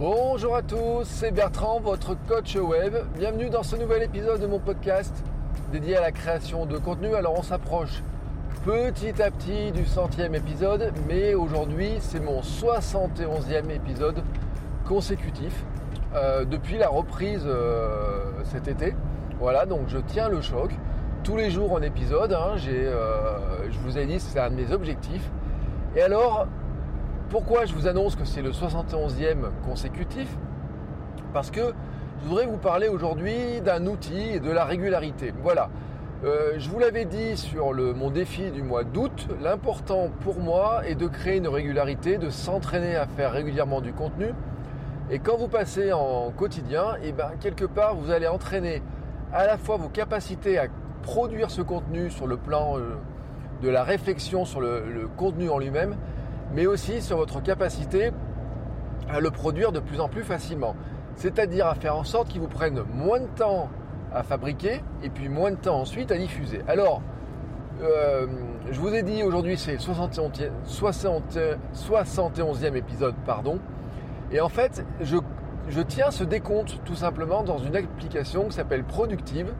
Bonjour à tous, c'est Bertrand, votre coach web. Bienvenue dans ce nouvel épisode de mon podcast dédié à la création de contenu. Alors on s'approche petit à petit du centième épisode, mais aujourd'hui c'est mon 71e épisode consécutif euh, depuis la reprise euh, cet été. Voilà, donc je tiens le choc. Tous les jours en épisode, hein, euh, je vous ai dit c'est un de mes objectifs. Et alors, pourquoi je vous annonce que c'est le 71e consécutif? Parce que je voudrais vous parler aujourd'hui d'un outil et de la régularité. Voilà. Euh, je vous l'avais dit sur mon défi du mois d'août, l'important pour moi est de créer une régularité, de s'entraîner à faire régulièrement du contenu. Et quand vous passez en quotidien, et eh ben, quelque part, vous allez entraîner à la fois vos capacités à produire ce contenu sur le plan euh, de la réflexion sur le contenu en lui-même, mais aussi sur votre capacité à le produire de plus en plus facilement. C'est-à-dire à faire en sorte qu'il vous prenne moins de temps à fabriquer et puis moins de temps ensuite à diffuser. Alors, euh, je vous ai dit aujourd'hui c'est 71e, 71e épisode, pardon. Et en fait, je, tiens ce décompte tout simplement dans une application qui s'appelle Productive,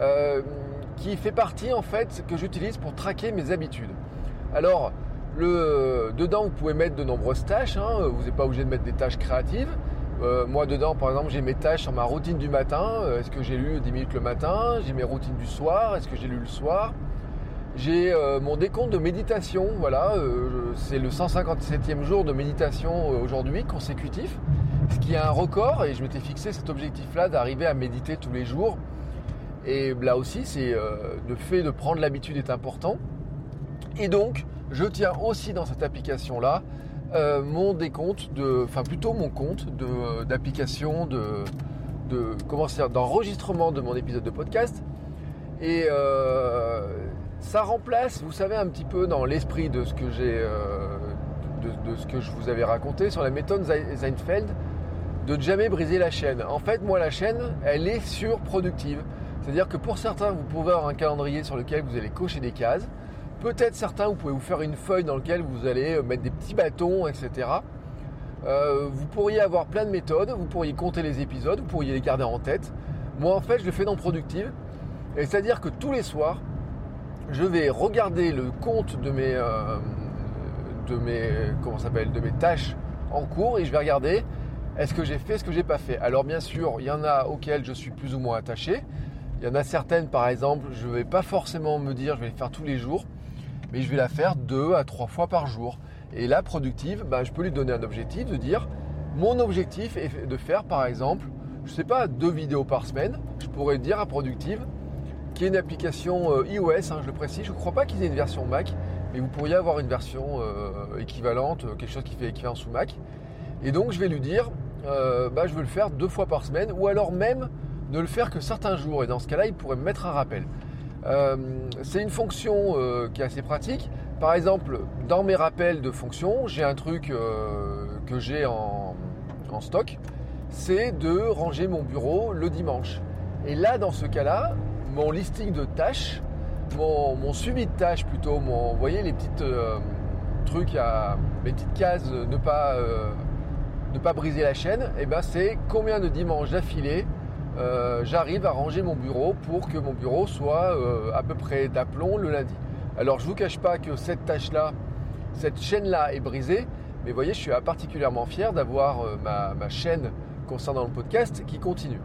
euh, qui fait partie en fait que j'utilise pour traquer mes habitudes. Alors, le, dedans, vous pouvez mettre de nombreuses tâches. Hein. vous n'êtes pas obligé de mettre des tâches créatives. Euh, moi, dedans, par exemple, j'ai mes tâches sur ma routine du matin. Euh, est-ce que j'ai lu 10 minutes le matin? J'ai mes routines du soir. Est-ce que j'ai lu le soir? J'ai euh, mon décompte de méditation. Voilà, c'est le 157e jour de méditation aujourd'hui, consécutif. Ce qui est un record. Et je m'étais fixé cet objectif-là d'arriver à méditer tous les jours. Et là aussi, c'est le fait de prendre l'habitude est important. Et donc, je tiens aussi dans cette application-là euh, mon décompte de, enfin plutôt mon compte d'application de, de, d'enregistrement de mon épisode de podcast. Et euh, ça remplace, vous savez, un petit peu dans l'esprit de ce que j'ai, euh, de, ce que je vous avais raconté sur la méthode Seinfeld, de ne jamais briser la chaîne. En fait, moi, la chaîne, elle est surproductive. C'est-à-dire que pour certains, vous pouvez avoir un calendrier sur lequel vous allez cocher des cases. Peut-être certains, vous pouvez vous faire une feuille dans laquelle vous allez euh, mettre des petits bâtons, etc. Euh, vous pourriez avoir plein de méthodes, vous pourriez compter les épisodes, vous pourriez les garder en tête. Moi, en fait, je le fais dans Productive. Et c'est-à-dire que tous les soirs, je vais regarder le compte de mes, euh, de mes, s'appelle, de mes tâches en cours et je vais regarder est-ce que j'ai fait, ce que j'ai pas fait. Alors bien sûr, il y en a auxquelles je suis plus ou moins attaché. Il y en a certaines, par exemple, je ne vais pas forcément me dire je vais les faire tous les jours mais je vais la faire deux à trois fois par jour. Et là, productive, ben, je peux lui donner un objectif de dire mon objectif est de faire par exemple, je ne sais pas, deux vidéos par semaine. Je pourrais dire à Productive, qui est une application euh, iOS, hein, je le précise. Je ne crois pas qu'ils aient une version Mac, mais vous pourriez avoir une version euh, équivalente, euh, quelque chose qui fait équivalent sous Mac. Et donc je vais lui dire, bah, je veux le faire deux fois par semaine, ou alors même ne le faire que certains jours. Et dans ce cas-là, il pourrait me mettre un rappel. Euh, c'est une fonction euh, qui est assez pratique. Par exemple, dans mes rappels de fonctions, j'ai un truc euh, que j'ai en, stock, c'est de ranger mon bureau le dimanche. Et là, dans ce cas-là, mon listing de tâches, mon, suivi de tâches plutôt, vous voyez les petites trucs à, les petites cases, ne pas, ne pas briser la chaîne, et eh ben c'est combien de dimanches d'affilée euh, j'arrive à ranger mon bureau pour que mon bureau soit euh, à peu près d'aplomb le lundi. Alors je ne vous cache pas que cette tâche-là, cette chaîne-là est brisée, mais vous voyez, je suis particulièrement fier d'avoir euh, ma, chaîne concernant le podcast qui continue.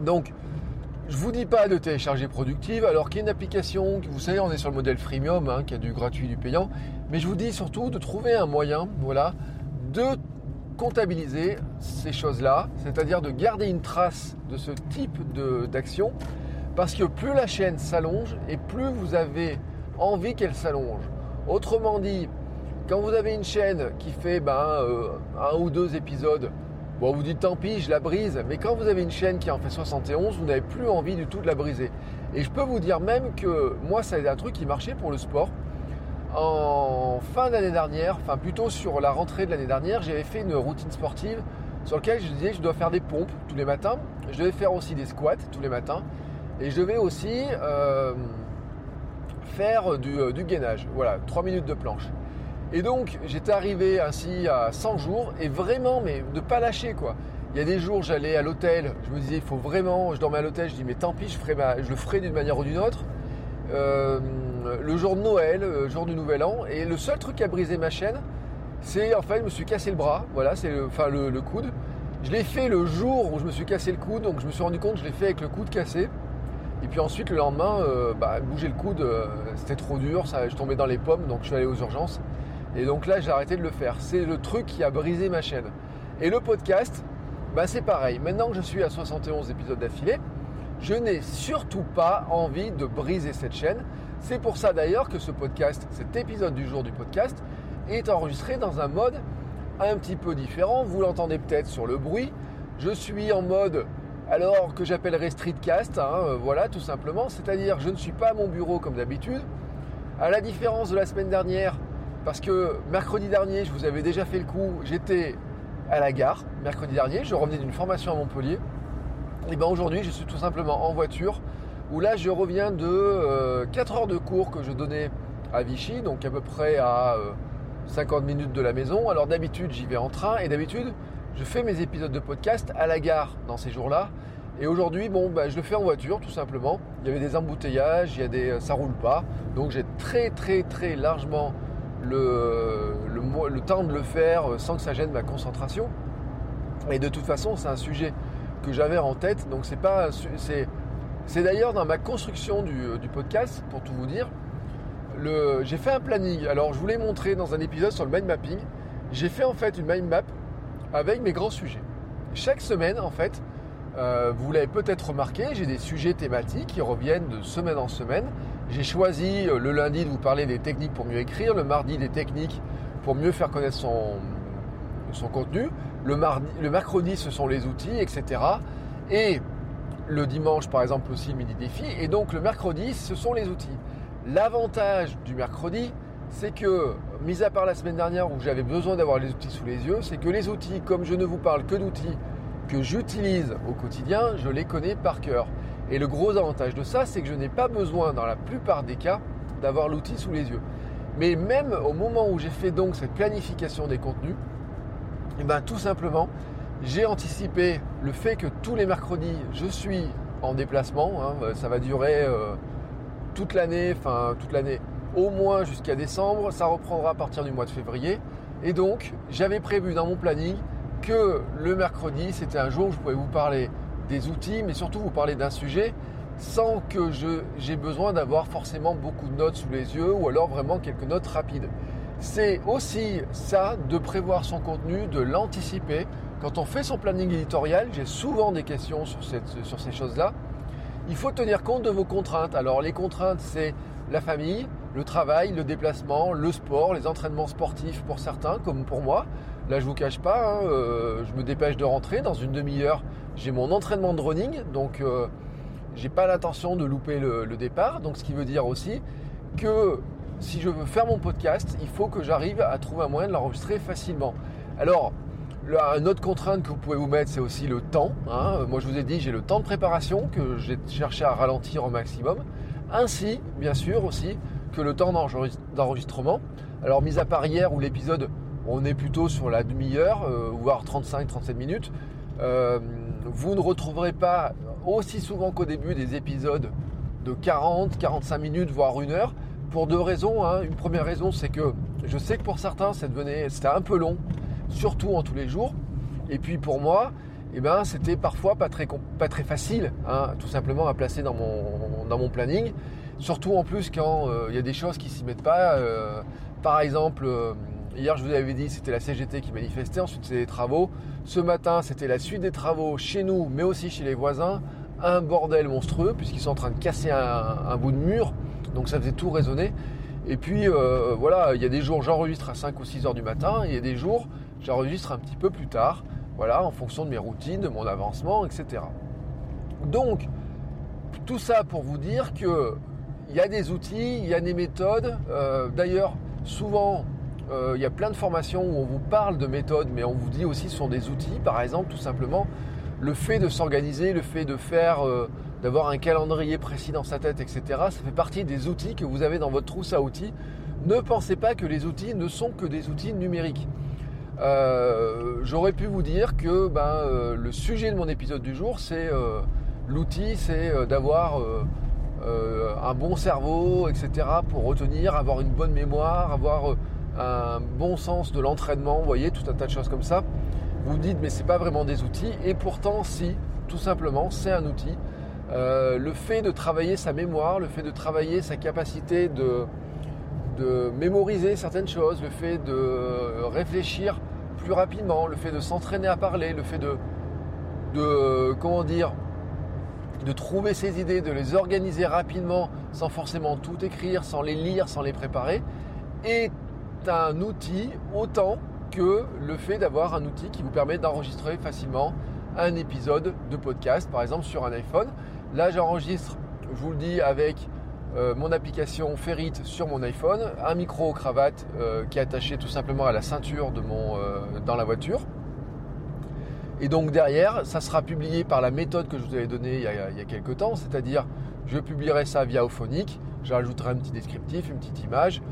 Donc, je vous dis pas de télécharger Productive, alors qu'il y a une application, vous savez, on est sur le modèle freemium, hein, qui a du gratuit du payant, mais je vous dis surtout de trouver un moyen, voilà, de comptabiliser ces choses-là, c'est-à-dire de garder une trace de ce type d'action, parce que plus la chaîne s'allonge et plus vous avez envie qu'elle s'allonge. Autrement dit, quand vous avez une chaîne qui fait ben, euh, un ou deux épisodes, Bon, vous dites tant pis, je la brise, mais quand vous avez une chaîne qui en fait 71, vous n'avez plus envie du tout de la briser. Et je peux vous dire même que moi, ça a été un truc qui marchait pour le sport. En fin d'année dernière, enfin plutôt sur la rentrée de l'année dernière, j'avais fait une routine sportive sur laquelle je disais que je dois faire des pompes tous les matins, je devais faire aussi des squats tous les matins, et je devais aussi euh, faire du, euh, du gainage. Voilà, 3 minutes de planche. Et donc, j'étais arrivé ainsi à 100 jours et vraiment, mais de pas lâcher quoi. Il y a des jours, j'allais à l'hôtel, je me disais, il faut vraiment, je dormais à l'hôtel, je dis, mais tant pis, je, je le ferai d'une manière ou d'une autre. Euh, le jour de Noël, le jour du Nouvel An, et le seul truc qui a brisé ma chaîne, c'est en fait, je me suis cassé le bras, voilà, c'est le, enfin le, coude. Je l'ai fait le jour où je me suis cassé le coude, donc je me suis rendu compte, je l'ai fait avec le coude cassé. Et puis ensuite, le lendemain, euh, bah, bouger le coude, euh, c'était trop dur, ça, je tombais dans les pommes, donc je suis allé aux urgences. Et donc là, j'ai arrêté de le faire. C'est le truc qui a brisé ma chaîne. Et le podcast, bah c'est pareil. Maintenant que je suis à 71 épisodes d'affilée, je n'ai surtout pas envie de briser cette chaîne. C'est pour ça d'ailleurs que ce podcast, cet épisode du jour du podcast, est enregistré dans un mode un petit peu différent. Vous l'entendez peut-être sur le bruit. Je suis en mode alors que j'appellerais streetcast, hein, euh, voilà tout simplement. C'est-à-dire je ne suis pas à mon bureau comme d'habitude. À la différence de la semaine dernière, parce que mercredi dernier, je vous avais déjà fait le coup, j'étais à la gare, mercredi dernier, je revenais d'une formation à Montpellier. Et bien aujourd'hui, je suis tout simplement en voiture, où là, je reviens de 4 euh, heures de cours que je donnais à Vichy, donc à peu près à 50 euh, minutes de la maison. Alors d'habitude, j'y vais en train, et d'habitude, je fais mes épisodes de podcast à la gare dans ces jours-là. Et aujourd'hui, bon, ben, je le fais en voiture, tout simplement. Il y avait des embouteillages, il y a des, ça roule pas. Donc j'ai très, très, très largement le, le, temps de le faire sans que ça gêne ma concentration. Et de toute façon, c'est un sujet que j'avais en tête. Donc c'est pas c'est c'est d'ailleurs dans ma construction du, du, podcast, pour tout vous dire, j'ai fait un planning. Alors je vous l'ai montré dans un épisode sur le mind mapping. J'ai fait en fait une mind map avec mes grands sujets. Chaque semaine, en fait, euh, vous l'avez peut-être remarqué, j'ai des sujets thématiques qui reviennent de semaine en semaine. J'ai choisi euh, le lundi de vous parler des techniques pour mieux écrire, le mardi des techniques pour mieux faire connaître son, son contenu, le, mercredi ce sont les outils, etc. Et le dimanche par exemple aussi midi défi. Et donc le mercredi ce sont les outils. L'avantage du mercredi, c'est que, mis à part la semaine dernière où j'avais besoin d'avoir les outils sous les yeux, c'est que les outils, comme je ne vous parle que d'outils que j'utilise au quotidien, je les connais par cœur. Et le gros avantage de ça, c'est que je n'ai pas besoin, dans la plupart des cas, d'avoir l'outil sous les yeux. Mais même au moment où j'ai fait donc cette planification des contenus, et eh ben tout simplement, j'ai anticipé le fait que tous les mercredis, je suis en déplacement. Hein, ça va durer euh, toute l'année, enfin toute l'année, au moins jusqu'à décembre. Ça reprendra à partir du mois de février. Et donc, j'avais prévu dans mon planning que le mercredi, c'était un jour où je pouvais vous parler des outils, mais surtout vous parler d'un sujet sans que j'ai besoin d'avoir forcément beaucoup de notes sous les yeux ou alors vraiment quelques notes rapides. C'est aussi ça de prévoir son contenu, de l'anticiper. Quand on fait son planning éditorial, j'ai souvent des questions sur, ces choses-là. Il faut tenir compte de vos contraintes. Alors les contraintes, c'est la famille, le travail, le déplacement, le sport, les entraînements sportifs pour certains, comme pour moi. Là, je vous cache pas, hein, euh, je me dépêche de rentrer. Dans une demi-heure, j'ai mon entraînement de running, donc euh, j'ai pas l'intention de louper le, départ. Donc, ce qui veut dire aussi que si je veux faire mon podcast, il faut que j'arrive à trouver un moyen de l'enregistrer facilement. Alors, une autre contrainte que vous pouvez vous mettre, c'est aussi le temps. Hein. Moi, je vous ai dit, j'ai le temps de préparation que j'ai cherché à ralentir au maximum, ainsi, bien sûr, aussi que le temps d'enregistrement. Alors, mis à part hier où l'épisode on est plutôt sur la demi-heure, euh, voire 35-37 minutes. Euh, vous ne retrouverez pas aussi souvent qu'au début des épisodes de 40, 45 minutes, voire une heure, pour deux raisons. Hein. Une première raison, c'est que je sais que pour certains, c'était un peu long, surtout en tous les jours. Et puis pour moi, eh ben, c'était parfois pas très, facile, hein, tout simplement à placer dans mon, planning. Surtout en plus quand euh, il y a des choses qui s'y mettent pas. par exemple, Hier, je vous avais dit, c'était la CGT qui manifestait. Ensuite, c'est les travaux. Ce matin, c'était la suite des travaux chez nous, mais aussi chez les voisins. Un bordel monstrueux, puisqu'ils sont en train de casser un, bout de mur. Donc, ça faisait tout résonner. Et puis, euh, voilà, il y a des jours, j'enregistre à 5 ou 6 heures du matin. Il y a des jours, j'enregistre un petit peu plus tard. voilà, en fonction de mes routines, de mon avancement, etc. Donc, tout ça pour vous dire que il y a des outils, il y a des méthodes. Euh, d'ailleurs, souvent, euh, il y a plein de formations où on vous parle de méthodes, mais on vous dit aussi ce sont des outils. Par exemple, tout simplement, le fait de s'organiser, le fait de faire, d'avoir un calendrier précis dans sa tête, etc., ça fait partie des outils que vous avez dans votre trousse à outils. Ne pensez pas que les outils ne sont que des outils numériques. J'aurais pu vous dire que ben, le sujet de mon épisode du jour, c'est l'outil, c'est d'avoir euh, un bon cerveau, etc. pour retenir, avoir une bonne mémoire, avoir euh, un bon sens de l'entraînement, vous voyez, tout un tas de choses comme ça. Vous dites mais c'est pas vraiment des outils et pourtant si, tout simplement, c'est un outil. Euh, le fait de travailler sa mémoire, le fait de travailler sa capacité de, mémoriser certaines choses, le fait de réfléchir plus rapidement, le fait de s'entraîner à parler, le fait de comment dire, de trouver ses idées, de les organiser rapidement sans forcément tout écrire, sans les lire, sans les préparer, est un outil autant que le fait d'avoir un outil qui vous permet d'enregistrer facilement un épisode de podcast, par exemple sur un iPhone. Là, j'enregistre, je vous le dis, avec euh, mon application Ferrit sur mon iPhone, un micro cravate euh, qui est attaché tout simplement à la ceinture de mon, euh, dans la voiture. Et donc derrière, ça sera publié par la méthode que je vous avais donnée il y a, quelques temps, c'est-à-dire je publierai ça via Ophonic, j'ajouterai un petit descriptif, une petite image,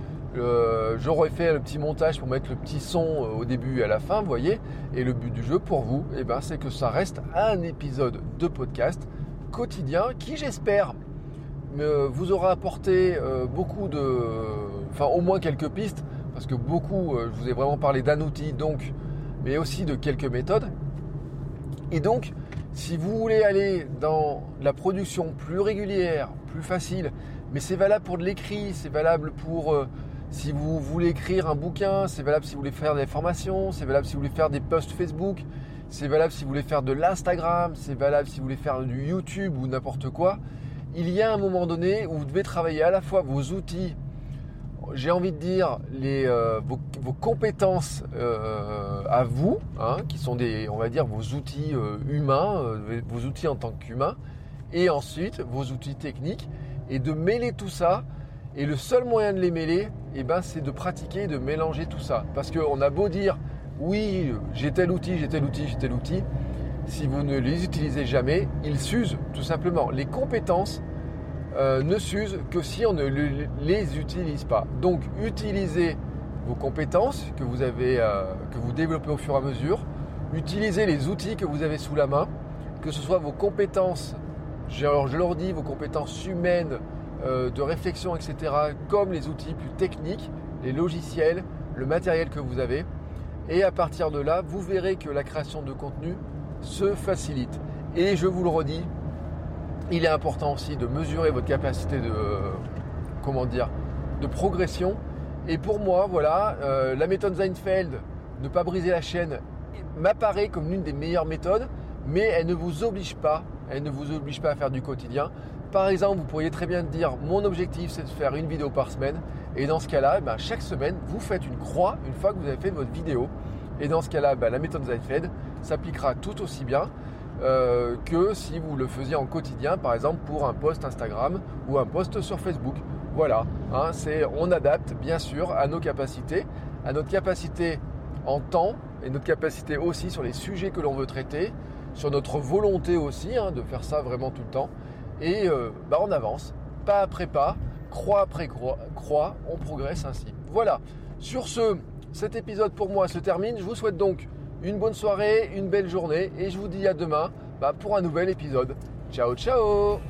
j'aurai fait le petit montage pour mettre le petit son au début et à la fin, vous voyez. Et le but du jeu pour vous, eh ben, c'est que ça reste un épisode de podcast quotidien qui, j'espère, vous aura apporté euh, beaucoup de, enfin au moins quelques pistes, parce que beaucoup, je vous ai vraiment parlé d'un outil, donc, mais aussi de quelques méthodes. Et donc, si vous voulez aller dans la production plus régulière, plus facile, mais c'est valable pour de l'écrit, c'est valable pour euh, si vous voulez écrire un bouquin, c'est valable si vous voulez faire des formations, c'est valable si vous voulez faire des posts Facebook, c'est valable si vous voulez faire de l'Instagram, c'est valable si vous voulez faire du YouTube ou n'importe quoi. Il y a un moment donné où vous devez travailler à la fois vos outils j'ai envie de dire, les, euh, vos, compétences euh, à vous, hein, qui sont des, on va dire, vos outils euh, humains, vos outils en tant qu'humain, et ensuite vos outils techniques, et de mêler tout ça. Et le seul moyen de les mêler, eh ben, c'est de pratiquer, de mélanger tout ça. Parce qu'on a beau dire, oui, j'ai tel outil, j'ai tel outil, j'ai tel outil, si vous ne les utilisez jamais, ils s'usent tout simplement. Les compétences, euh, ne s'usent que si on ne les utilise pas. Donc utilisez vos compétences que vous, avez, euh, que vous développez au fur et à mesure, utilisez les outils que vous avez sous la main, que ce soit vos compétences, je leur dis, vos compétences humaines, euh, de réflexion, etc., comme les outils plus techniques, les logiciels, le matériel que vous avez. Et à partir de là, vous verrez que la création de contenu se facilite. Et je vous le redis, il est important aussi de mesurer votre capacité de, comment dire, de progression. Et pour moi, voilà, euh, la méthode Seinfeld, ne pas briser la chaîne, m'apparaît comme l'une des meilleures méthodes, mais elle ne vous oblige pas, elle ne vous oblige pas à faire du quotidien. Par exemple, vous pourriez très bien dire, mon objectif c'est de faire une vidéo par semaine, et dans ce cas-là, eh ben, chaque semaine, vous faites une croix une fois que vous avez fait votre vidéo. Et dans ce cas-là, ben, la méthode Seinfeld s'appliquera tout aussi bien. Euh, que si vous le faisiez en quotidien, par exemple pour un post Instagram ou un post sur Facebook. Voilà, hein, on adapte bien sûr à nos capacités, à notre capacité en temps et notre capacité aussi sur les sujets que l'on veut traiter, sur notre volonté aussi hein, de faire ça vraiment tout le temps. Et euh, bah, on avance, pas après pas, croix après croix, on progresse ainsi. Voilà, sur ce, cet épisode pour moi se termine. Je vous souhaite donc une bonne soirée, une belle journée et je vous dis à demain bah, pour un nouvel épisode. Ciao ciao